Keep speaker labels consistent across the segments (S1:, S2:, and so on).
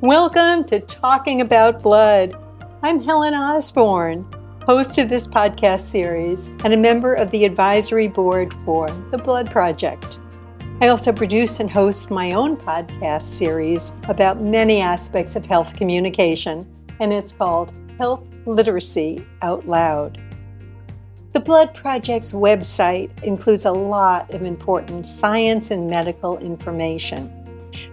S1: Welcome to Talking About Blood. I'm Helen Osborne, host of this podcast series and a member of the advisory board for the Blood Project. I also produce and host my own podcast series about many aspects of health communication, and it's called Health Literacy Out Loud. The Blood Project's website includes a lot of important science and medical information.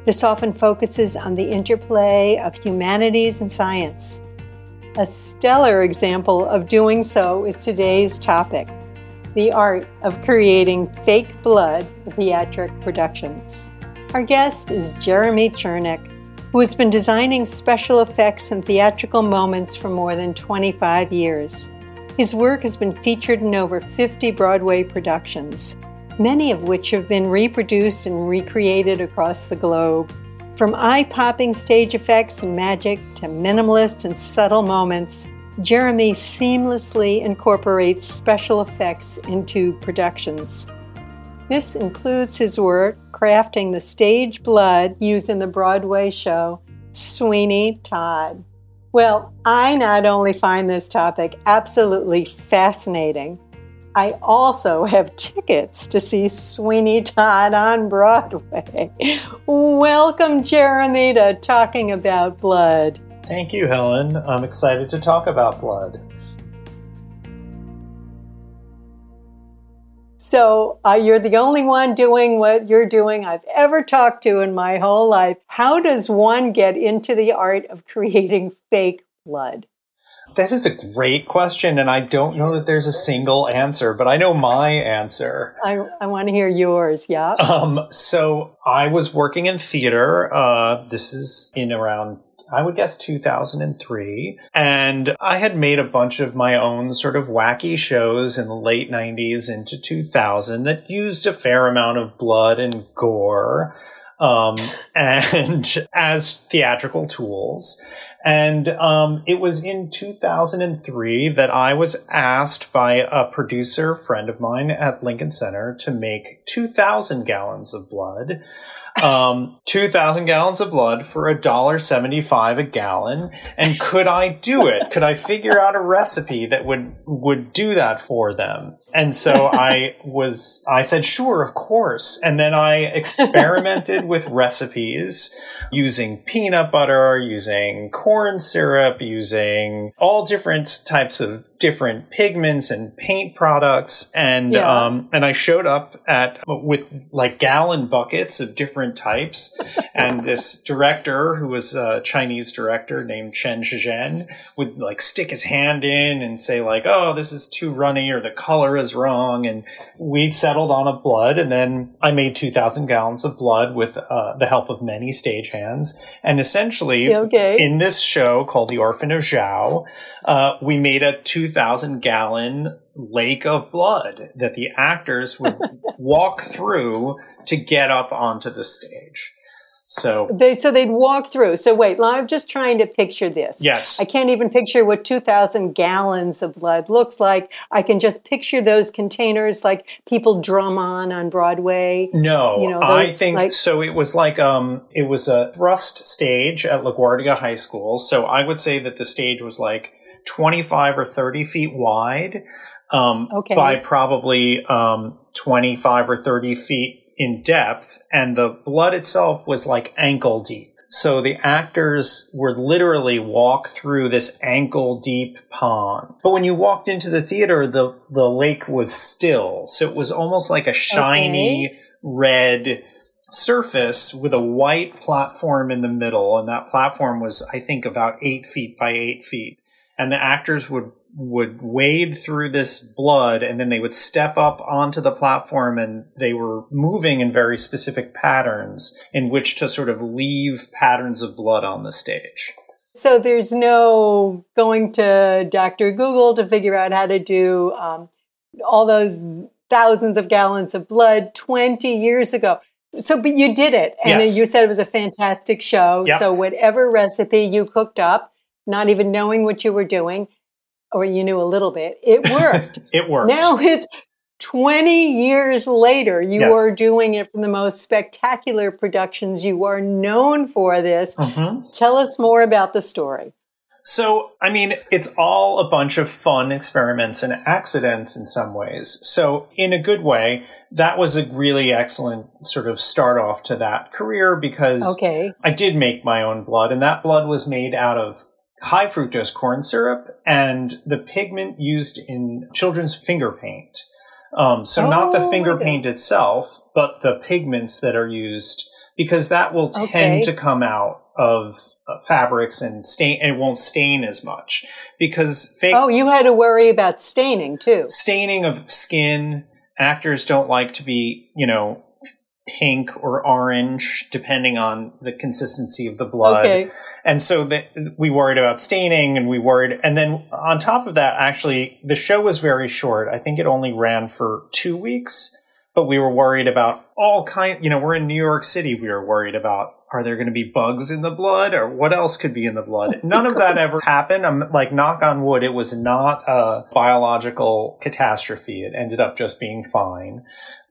S1: This often focuses on the interplay of humanities and science. A stellar example of doing so is today's topic the art of creating fake blood for theatric productions. Our guest is Jeremy Chernick, who has been designing special effects and theatrical moments for more than 25 years. His work has been featured in over 50 Broadway productions, many of which have been reproduced and recreated across the globe. From eye popping stage effects and magic to minimalist and subtle moments, Jeremy seamlessly incorporates special effects into productions. This includes his work crafting the stage blood used in the Broadway show Sweeney Todd. Well, I not only find this topic absolutely fascinating, I also have tickets to see Sweeney Todd on Broadway. Welcome, Jeremy, to Talking About Blood.
S2: Thank you, Helen. I'm excited to talk about blood.
S1: So, uh, you're the only one doing what you're doing I've ever talked to in my whole life. How does one get into the art of creating fake blood?
S2: This is a great question, and I don't know that there's a single answer, but I know my answer.
S1: I, I want to hear yours, yeah.
S2: Um, so I was working in theater. Uh, this is in around I would guess 2003. And I had made a bunch of my own sort of wacky shows in the late 90s into 2000 that used a fair amount of blood and gore um, and as theatrical tools. And um, it was in 2003 that I was asked by a producer friend of mine at Lincoln Center to make 2,000 gallons of blood um, 2,000 gallons of blood for a dollar 75 a gallon. And could I do it? Could I figure out a recipe that would, would do that for them? And so I was, I said, sure, of course. And then I experimented with recipes using peanut butter, using corn syrup, using all different types of different pigments and paint products. And, yeah. um, and I showed up at, with like gallon buckets of different types. and this director, who was a Chinese director named Chen Shi-Zheng, would like stick his hand in and say like, "Oh, this is too runny," or "The color is wrong." And we settled on a blood, and then I made two thousand gallons of blood with uh, the help of many stagehands. And essentially, okay. in this show called The Orphan of Zhao, uh, we made a two thousand gallon lake of blood that the actors would walk through to get up onto the stage. So
S1: they so they'd walk through. So wait, I'm just trying to picture this.
S2: Yes.
S1: I can't even picture what 2000 gallons of blood looks like. I can just picture those containers like people drum on on Broadway.
S2: No, you know, I think like, so it was like um it was a thrust stage at LaGuardia High School. So I would say that the stage was like 25 or 30 feet wide um, okay. by probably um, 25 or 30 feet in depth, and the blood itself was like ankle deep. So the actors would literally walk through this ankle deep pond. But when you walked into the theater, the, the lake was still. So it was almost like a shiny okay. red surface with a white platform in the middle. And that platform was, I think, about eight feet by eight feet. And the actors would would wade through this blood and then they would step up onto the platform and they were moving in very specific patterns in which to sort of leave patterns of blood on the stage.
S1: So there's no going to Dr. Google to figure out how to do um, all those thousands of gallons of blood 20 years ago. So, but you did it, and yes. you said it was a fantastic show. Yep. So, whatever recipe you cooked up, not even knowing what you were doing, or you knew a little bit, it worked.
S2: it worked.
S1: Now it's 20 years later, you
S2: Yes.
S1: are doing it from the most spectacular productions. You are known for this. Mm-hmm. Tell us more about the story.
S2: So, I mean, it's all a bunch of fun experiments and accidents in some ways. So, in a good way, that was a really excellent sort of start off to that career because
S1: Okay.
S2: I did make my own blood, and that blood was made out of high fructose corn syrup and the pigment used in children's finger paint. Um, so, not the
S1: Oh,
S2: finger paint itself, but the pigments that are used, because that will tend
S1: Okay.
S2: to come out of uh, fabrics and stain, and it won't stain as much because fake
S1: Oh, you had to worry about staining too.
S2: staining of skin. Actors don't like to be, you know, pink or orange, depending on the consistency of the blood.
S1: Okay.
S2: And so that we worried about staining and we worried. And then on top of that, actually, the show was very short. I think it only ran for two weeks, but we were worried about all kind, you know, we're in New York City. We were worried about, are there going to be bugs in the blood or what else could be in the blood? None of that ever happened. I'm like, knock on wood, it was not a biological catastrophe. It ended up just being fine.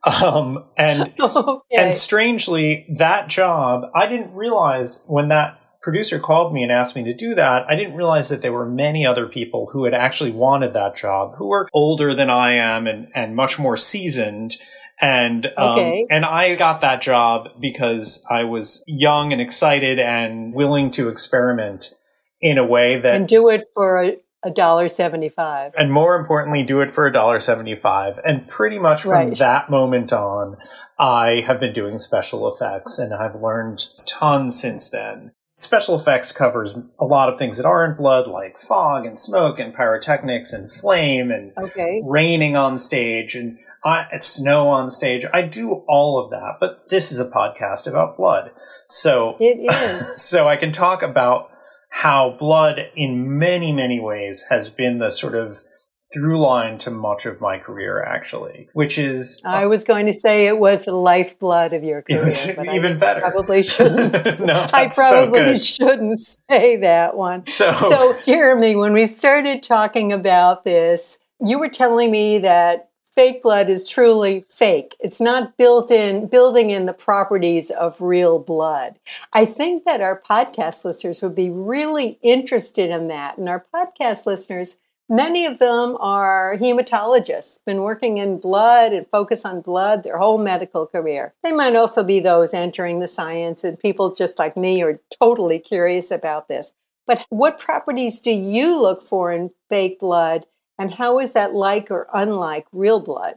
S2: Um, and
S1: Okay.
S2: and strangely, that job, I didn't realize when that producer called me and asked me to do that, I didn't realize that there were many other people who had actually wanted that job, who were older than I am and, and much more seasoned. And um,
S1: Okay.
S2: and I got that job because I was young and excited and willing to experiment in a way that
S1: and do it for a, a dollar seventy-five.
S2: and more importantly, do it for a dollar seventy-five. And pretty much from
S1: Right.
S2: that moment on, I have been doing special effects, and I've learned a ton since then. Special effects covers a lot of things that aren't blood, like fog and smoke and pyrotechnics and flame and
S1: Okay.
S2: raining on stage and I, and snow on stage. I do all of that, but this is a podcast about blood, so
S1: It is.
S2: so I can talk about how blood in many, many ways has been the sort of through line to much of my career, actually, which is
S1: I was going to say it was the lifeblood of your career.
S2: it was
S1: but I
S2: even better.
S1: Probably shouldn't.
S2: no,
S1: I
S2: that's so
S1: probably shouldn't say that one.
S2: So,
S1: So, Jeremy, when we started talking about this, you were telling me that fake blood is truly fake. It's not built in, building in the properties of real blood. I think that our podcast listeners would be really interested in that. And our podcast listeners, many of them are hematologists, been working in blood and focus on blood their whole medical career. They might also be those entering the science and people just like me are totally curious about this. But what properties do you look for in fake blood, and how is that like or unlike real blood?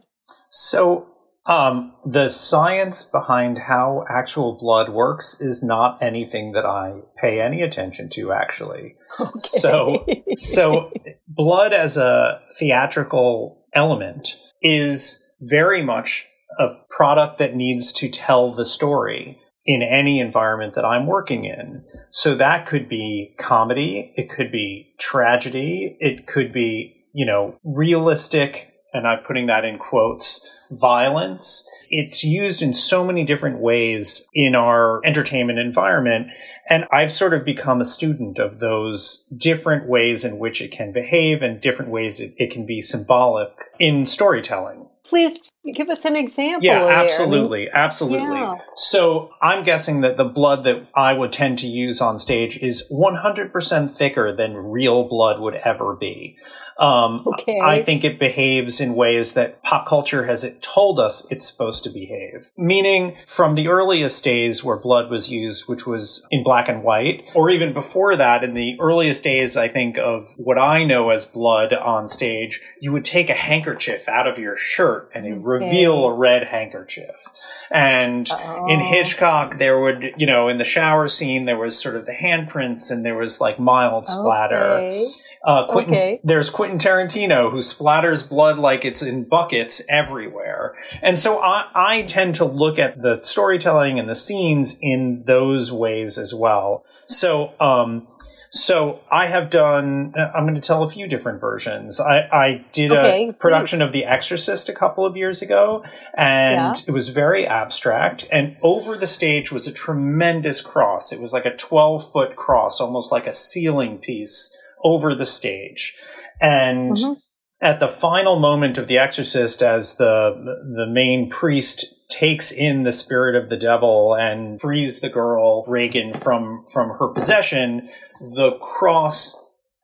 S2: so um, the science behind how actual blood works is not anything that I pay any attention to, actually. So, so blood as a theatrical element is very much a product that needs to tell the story in any environment that I'm working in. So that could be comedy, it could be tragedy, it could be, you know, realistic, and I'm putting that in quotes, violence. It's used in so many different ways in our entertainment environment. And I've sort of become a student of those different ways in which it can behave and different ways it, it can be symbolic in storytelling.
S1: Please give us an example.
S2: Yeah,
S1: there.
S2: Absolutely. absolutely.
S1: Yeah.
S2: So I'm guessing that the blood that I would tend to use on stage is 100% thicker than real blood would ever be. Um,
S1: Okay.
S2: I think it behaves in ways that pop culture has it told us it's supposed to behave. Meaning, from the earliest days where blood was used, which was in black and white, or even before that, in the earliest days, I think, of what I know as blood on stage, you would take a handkerchief out of your shirt and it would reveal a red handkerchief. And in
S1: Oh.
S2: Hitchcock, there would, you know, in the shower scene, there was sort of the handprints and there was like mild splatter.
S1: Okay.
S2: Uh, Quentin,
S1: Okay.
S2: There's Quentin Tarantino who splatters blood like it's in buckets everywhere. And so I, I tend to look at the storytelling and the scenes in those ways as well. So, um, so I have done, uh, I'm going to tell a few different versions. I, I did
S1: Okay,
S2: a production of The Exorcist a couple of years ago and
S1: Yeah.
S2: it was very abstract and over the stage was a tremendous cross. It was like a 12 foot cross, almost like a ceiling piece over the stage. And
S1: Mhm.
S2: at the final moment of The Exorcist, as the the main priest takes in the spirit of the devil and frees the girl Regan from from her possession, the cross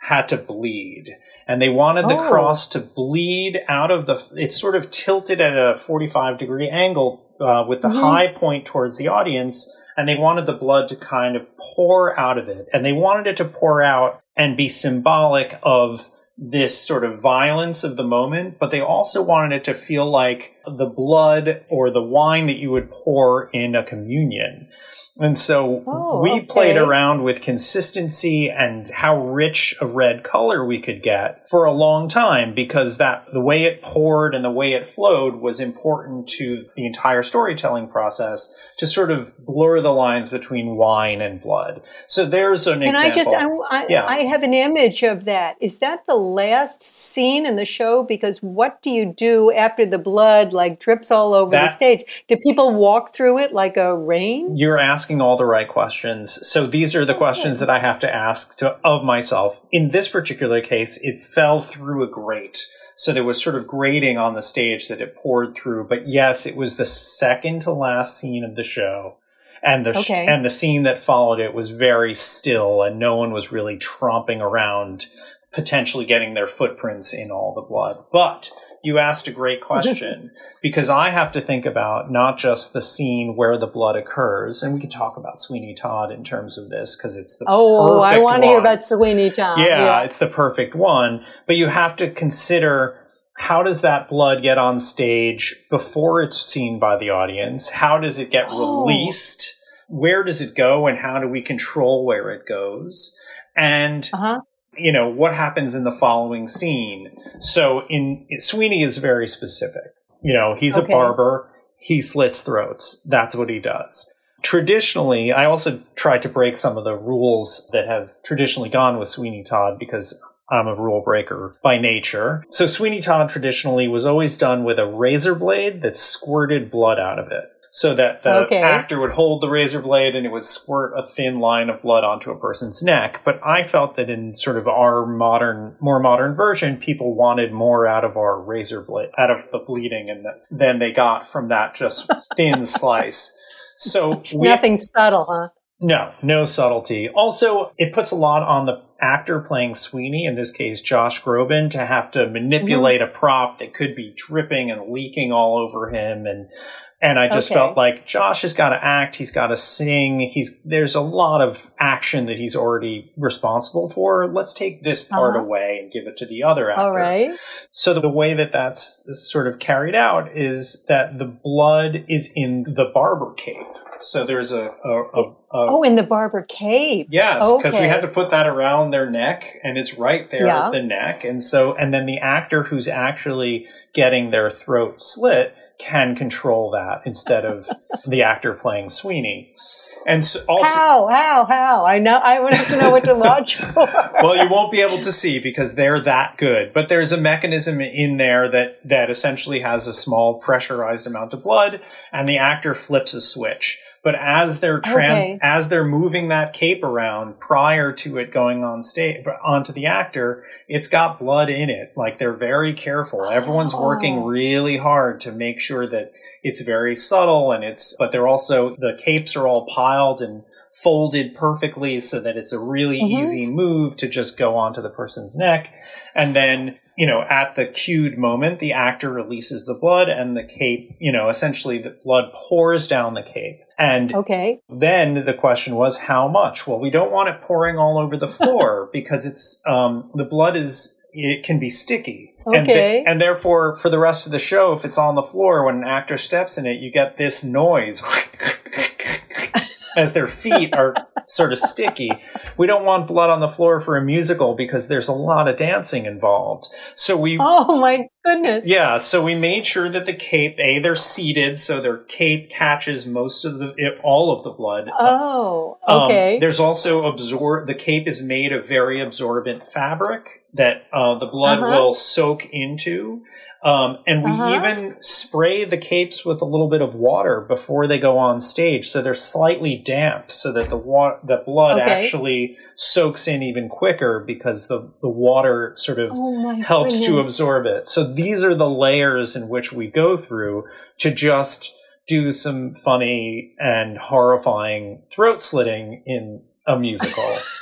S2: had to bleed. And they wanted the oh. cross to bleed out of the, it's sort of tilted at a 45 degree angle uh, with the mm-hmm. high point towards the audience. And they wanted the blood to kind of pour out of it. And they wanted it to pour out and be symbolic of this sort of violence of the moment, but they also wanted it to feel like the blood or the wine that you would pour in a communion. And so oh, we okay. played around with consistency and how rich a red color we could get for a long time because that the way it poured and the way it flowed was important to the entire storytelling process to sort of blur the lines between wine and blood. So there's an
S1: Can
S2: example.
S1: I just I, I, yeah. I have an image of that. Is that the last scene in the show because what do you do after the blood like drips all over that, the stage? Do people walk through it like a rain?
S2: You're asking asking all the right questions. So these are the questions that I have to ask to, of myself. In this particular case, it fell through a grate. So there was sort of grating on the stage that it poured through. But yes, it was the second to last scene of the show. And the, okay. and the scene that followed it was very still and no one was really tromping around potentially getting their footprints in all the blood. But you asked a great question because I have to think about not just the scene where the blood occurs, and we could talk about Sweeney Todd in terms of this because it's the oh, I want to
S1: hear about Sweeney Todd.
S2: Yeah, yeah, it's the perfect one, but you have to consider how does that blood get on stage before it's seen by the audience? How does it get oh. released? Where does it go, and how do we control where it goes? And uh-huh you know, what happens in the following scene. So in Sweeney is very specific. You know, he's okay. a barber. He slits throats. That's what he does. Traditionally, I also tried to break some of the rules that have traditionally gone with Sweeney Todd because I'm a rule breaker by nature. So Sweeney Todd traditionally was always done with a razor blade that squirted blood out of it so that the okay. actor would hold the razor blade and it would squirt a thin line of blood onto a person's neck. But I felt that in sort of our modern, more modern version, people wanted more out of our razor blade, out of the bleeding and than they got from that just thin slice. So
S1: we, nothing subtle, huh?
S2: No, no subtlety. Also, it puts a lot on the actor playing Sweeney, in this case Josh Groban, to have to manipulate mm-hmm. a prop that could be dripping and leaking all over him and and I just okay. felt like Josh has got to act, he's got to sing, he's there's a lot of action that he's already responsible for. Let's take this part uh-huh. away and give it to the other actor.
S1: All right.
S2: So the way that that's sort of carried out is that the blood is in the barber cape. So there's a, a, a, a
S1: oh, in the barber cape.
S2: Yes, because okay. we had to put that around their neck, and it's right there yeah. at the neck, and so and then the actor who's actually getting their throat slit can control that instead of the actor playing Sweeney. And so also,
S1: how, how, how? I know, I have to know what to watch for.
S2: well, you won't be able to see because they're that good, but there's a mechanism in there that, that essentially has a small pressurized amount of blood and the actor flips a switch. But as they're okay. as they're moving that cape around prior to it going on stage onto the actor, it's got blood in it. Like they're very careful. Everyone's oh. working really hard to make sure that it's very subtle and it's but they're also the capes are all piled and folded perfectly so that it's a really mm-hmm. easy move to just go onto the person's neck. And then you know, at the cued moment, the actor releases the blood and the cape, you know, essentially the blood pours down the cape. And
S1: okay.
S2: then the question was how much? Well, we don't want it pouring all over the floor because it's, um, the blood is, it can be sticky.
S1: Okay.
S2: And, th- and therefore, for the rest of the show, if it's on the floor, when an actor steps in it, you get this noise. as their feet are sort of sticky. We don't want blood on the floor for a musical because there's a lot of dancing involved. So we
S1: Oh my goodness.
S2: Yeah, so we made sure that the cape, A, they're seated, so their cape catches most of the, it, all of the blood.
S1: Oh,
S2: Um,
S1: okay.
S2: there's also absorb, the cape is made of very absorbent fabric that uh, the blood
S1: Uh-huh.
S2: will soak into. Um, and we
S1: Uh-huh.
S2: even spray the capes with a little bit of water before they go on stage, so they're slightly damp, so that the wa- the blood
S1: Okay.
S2: actually soaks in even quicker because the the water sort of
S1: oh
S2: helps to absorb it. So these are the layers in which we go through to just do some funny and horrifying throat slitting in a musical.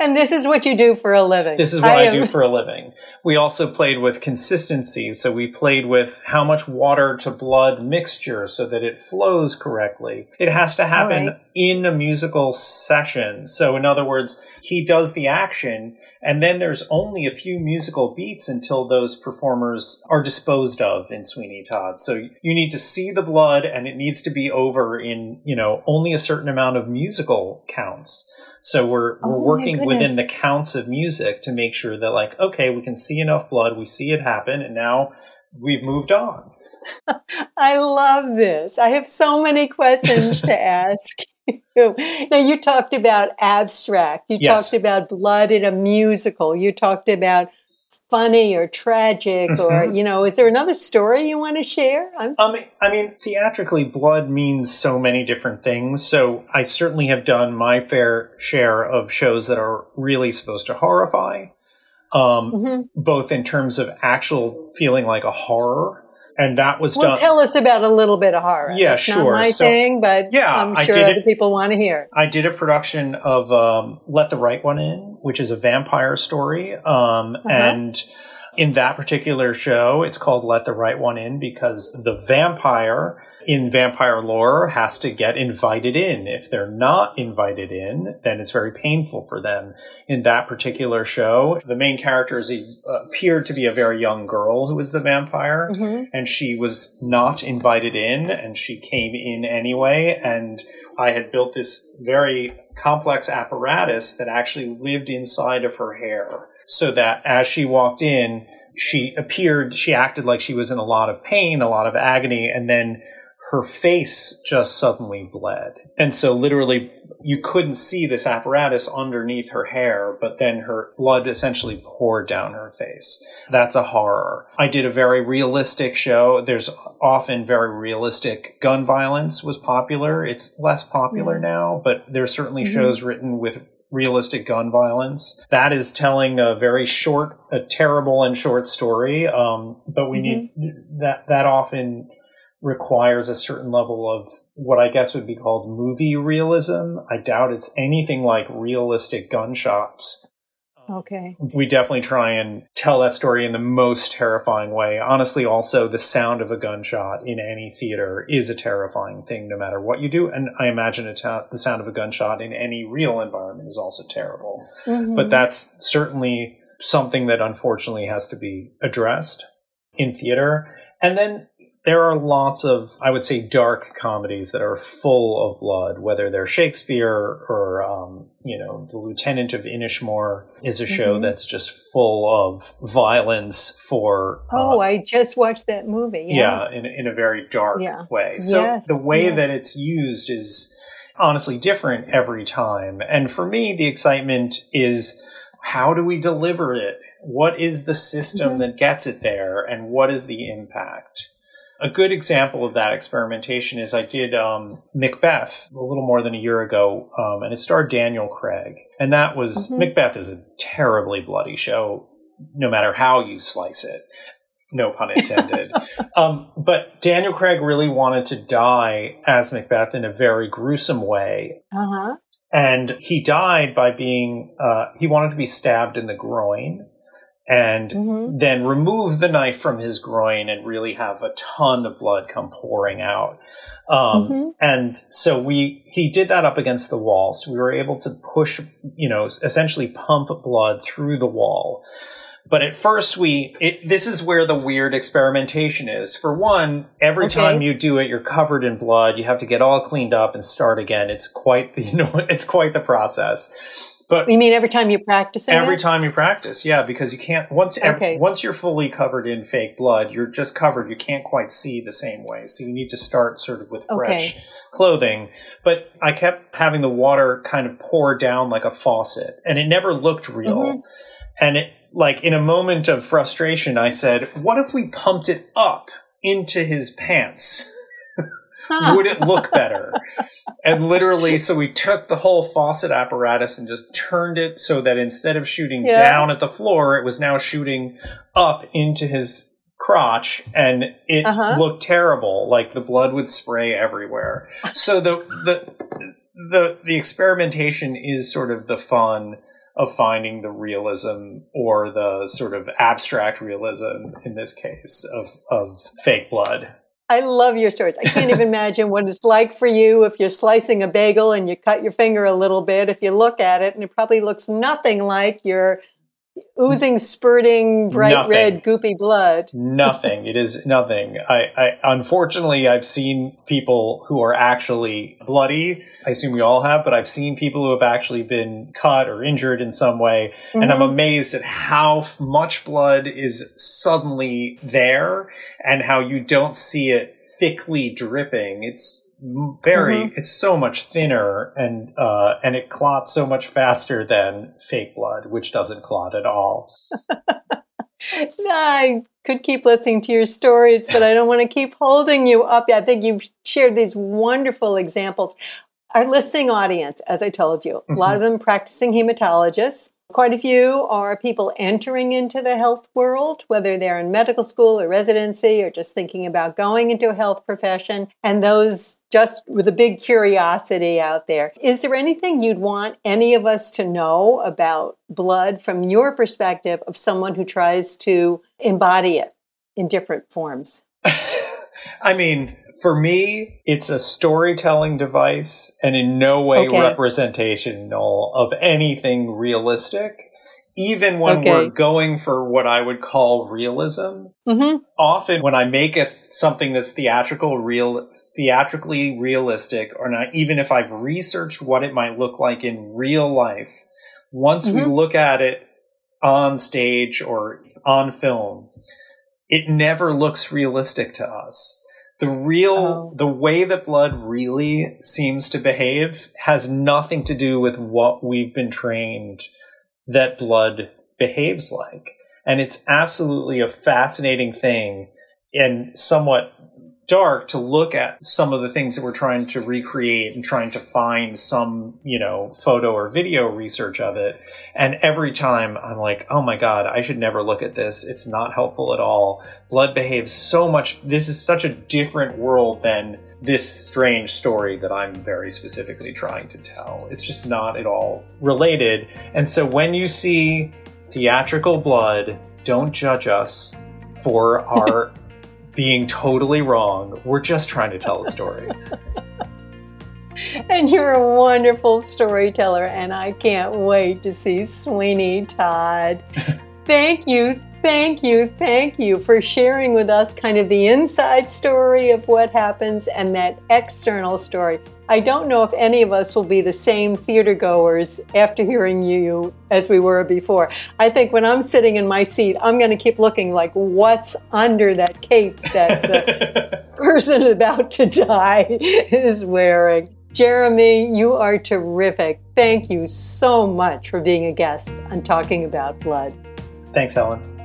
S1: And this is what you do for a living.
S2: this is what I,
S1: am-
S2: do for a living. We also played with consistency. So we played with how much water to blood mixture so that it flows correctly. It has to happen
S1: right.
S2: in a musical session. So in other words, he does the action and then there's only a few musical beats until those performers are disposed of in Sweeney Todd. So you need to see the blood and it needs to be over in, you know, only a certain amount of musical counts. So we're we're
S1: Oh
S2: working within the counts of music to make sure that like, okay, we can see enough blood, we see it happen, and now we've moved on.
S1: I love this. I have so many questions to ask you. Now, you talked about abstract. You
S2: Yes.
S1: talked about blood in a musical. You talked about funny or tragic or,
S2: Mhm.
S1: you know, is there another story you want to share? I'm,
S2: Um, I mean, theatrically, blood means so many different things. So I certainly have done my fair share of shows that are really supposed to horrify, um,
S1: Mhm.
S2: both in terms of actual feeling like a horror, and that was
S1: Well,
S2: done.
S1: tell us about a little bit of horror.
S2: Yeah,
S1: It's
S2: sure.
S1: Not my
S2: So-
S1: thing, but
S2: Yeah,
S1: I'm
S2: I
S1: sure other people want to hear.
S2: I did a production of um, Let the Right One In, which is a vampire story. Um,
S1: Uh-huh.
S2: And in that particular show, it's called Let the Right One In because the vampire in vampire lore has to get invited in. If they're not invited in, then it's very painful for them. In that particular show, the main character is a, appeared to be a very young girl who was the vampire
S1: Mhm.
S2: and she was not invited in and she came in anyway and i had built this very complex apparatus that actually lived inside of her hair so that as she walked in she appeared she acted like she was in a lot of pain a lot of agony and then her face just suddenly bled. And so literally you couldn't see this apparatus underneath her hair, but then her blood essentially poured down her face. That's a horror. I did a very realistic show. There's often very realistic gun violence was popular. It's less popular now, but there's certainly
S1: Mhm.
S2: shows written with realistic gun violence. That is telling a very short, a terrible and short story. Um, but we need that, that often requires a certain level of what I guess would be called movie realism. I doubt it's anything like realistic gunshots.
S1: Okay.
S2: We definitely try and tell that story in the most terrifying way. Honestly, also, the sound of a gunshot in any theater is a terrifying thing, no matter what you do. And I imagine a ta- the sound of a gunshot in any real environment is also terrible.
S1: Mhm.
S2: But that's certainly something that unfortunately has to be addressed in theater. And then there are lots of, I would say, dark comedies that are full of blood, whether they're Shakespeare or, um, you know, The Lieutenant of Inishmore is a show
S1: Mhm.
S2: that's just full of violence for. uh,
S1: oh, I just watched that movie.
S2: yeah, in, in a very dark
S1: Yeah.
S2: way. So
S1: Yes,
S2: the way
S1: yes.
S2: that it's used is honestly different every time. And for me, the excitement is how do we deliver it? What is the system
S1: Mhm.
S2: that gets it there? And what is the impact? A good example of that experimentation is I did um, Macbeth a little more than a year ago, um, and it starred Daniel Craig. And that was
S1: Mhm.
S2: Macbeth is a terribly bloody show, no matter how you slice it. No pun intended. um, but Daniel Craig really wanted to die as Macbeth in a very gruesome way.
S1: Uh huh.
S2: And he died by being, uh, he wanted to be stabbed in the groin and
S1: hmm
S2: then remove the knife from his groin and really have a ton of blood come pouring out. Um,
S1: Mhm.
S2: And so we, he did that up against the wall. So we were able to push, you know, essentially pump blood through the wall. But at first we, it, this is where the weird experimentation is. For one, every
S1: Okay.
S2: time you do it, you're covered in blood. You have to get all cleaned up and start again. It's quite, the, you know, it's quite the process. But
S1: You mean every time you practice?
S2: every
S1: it?
S2: time you practice, yeah, because you can't once ev-
S1: Okay.
S2: once you're fully covered in fake blood, you're just covered. You can't quite see the same way, so you need to start sort of with fresh
S1: Okay.
S2: clothing. But I kept having the water kind of pour down like a faucet, and it never looked real.
S1: Mhm.
S2: And it like in a moment of frustration, I said, "What if we pumped it up into his pants?" Would it look better? and literally, so we took the whole faucet apparatus and just turned it so that instead of shooting
S1: Yeah.
S2: down at the floor, it was now shooting up into his crotch and it
S1: Uh-huh.
S2: looked terrible. Like the blood would spray everywhere. So the, the, the, the experimentation is sort of the fun of finding the realism or the sort of abstract realism in this case of, of fake blood.
S1: I love your stories. I can't even imagine what it's like for you if you're slicing a bagel and you cut your finger a little bit. If you look at it, and it probably looks nothing like you're oozing, spurting, bright
S2: Nothing.
S1: red, goopy blood.
S2: nothing. It is nothing. I, I unfortunately I've seen people who are actually bloody. I assume we all have, but I've seen people who have actually been cut or injured in some way, and I'm
S1: Mhm.
S2: amazed at how f- much blood is suddenly there and how you don't see it thickly dripping. It's very it's so much thinner and uh and it clots so much faster than fake blood which doesn't clot at all
S1: I could keep listening to your stories, but I don't want to keep holding you up. I think you've shared these wonderful examples. Our listening audience, as I told you, a lot of them practicing hematologists. Quite a few are people entering into the health world, whether they're in medical school or residency or just thinking about going into a health profession, and those just with a big curiosity out there. Is there anything you'd want any of us to know about blood from your perspective of someone who tries to embody it in different forms?
S2: I mean, for me, it's a storytelling device and in no way
S1: Okay.
S2: representational of anything realistic. Even when
S1: Okay.
S2: we're going for what I would call realism,
S1: hmm
S2: often when I make a, something that's theatrical, real, theatrically realistic, or not, even if I've researched what it might look like in real life, once we
S1: Mhm.
S2: look at it on stage or on film, it never looks realistic to us. The real,
S1: Oh.
S2: the way that blood really seems to behave has nothing to do with what we've been trained that blood behaves like. And it's absolutely a fascinating thing and somewhat dark to look at some of the things that we're trying to recreate and trying to find some, you know, photo or video research of it. And every time I'm like, oh my God, I should never look at this. It's not helpful at all. Blood behaves so much. This is such a different world than this strange story that I'm very specifically trying to tell. It's just not at all related. And so when you see theatrical blood, don't judge us for our being totally wrong. We're just trying to tell a story.
S1: And you're a wonderful storyteller, and I can't wait to see Sweeney Todd. thank you, thank you, thank you for sharing with us kind of the inside story of what happens and that external story. I don't know if any of us will be the same theater goers after hearing you as we were before. I think when I'm sitting in my seat, I'm going to keep looking like what's under that cape that the person about to die is wearing. Jeremy, you are terrific. Thank you so much for being a guest on Talking About Blood.
S2: Thanks, Helen.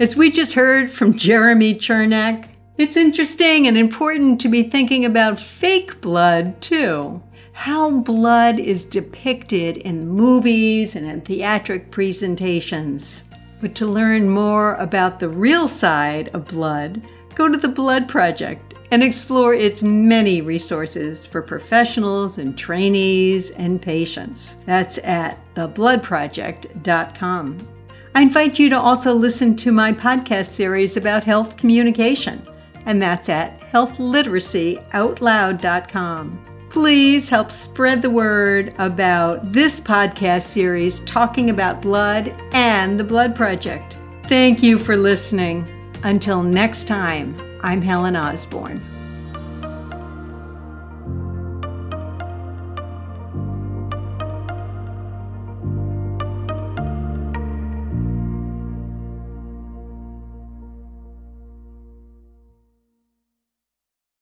S1: As we just heard from Jeremy Chernick, it's interesting and important to be thinking about fake blood too. How blood is depicted in movies and in theatric presentations. But to learn more about the real side of blood, go to the Blood Project and explore its many resources for professionals and trainees and patients. That's at thebloodproject.com. I invite you to also listen to my podcast series about health communication, and that's at healthliteracyoutloud.com. Please help spread the word about this podcast series talking about blood and the Blood Project. Thank you for listening. Until next time, I'm Helen Osborne.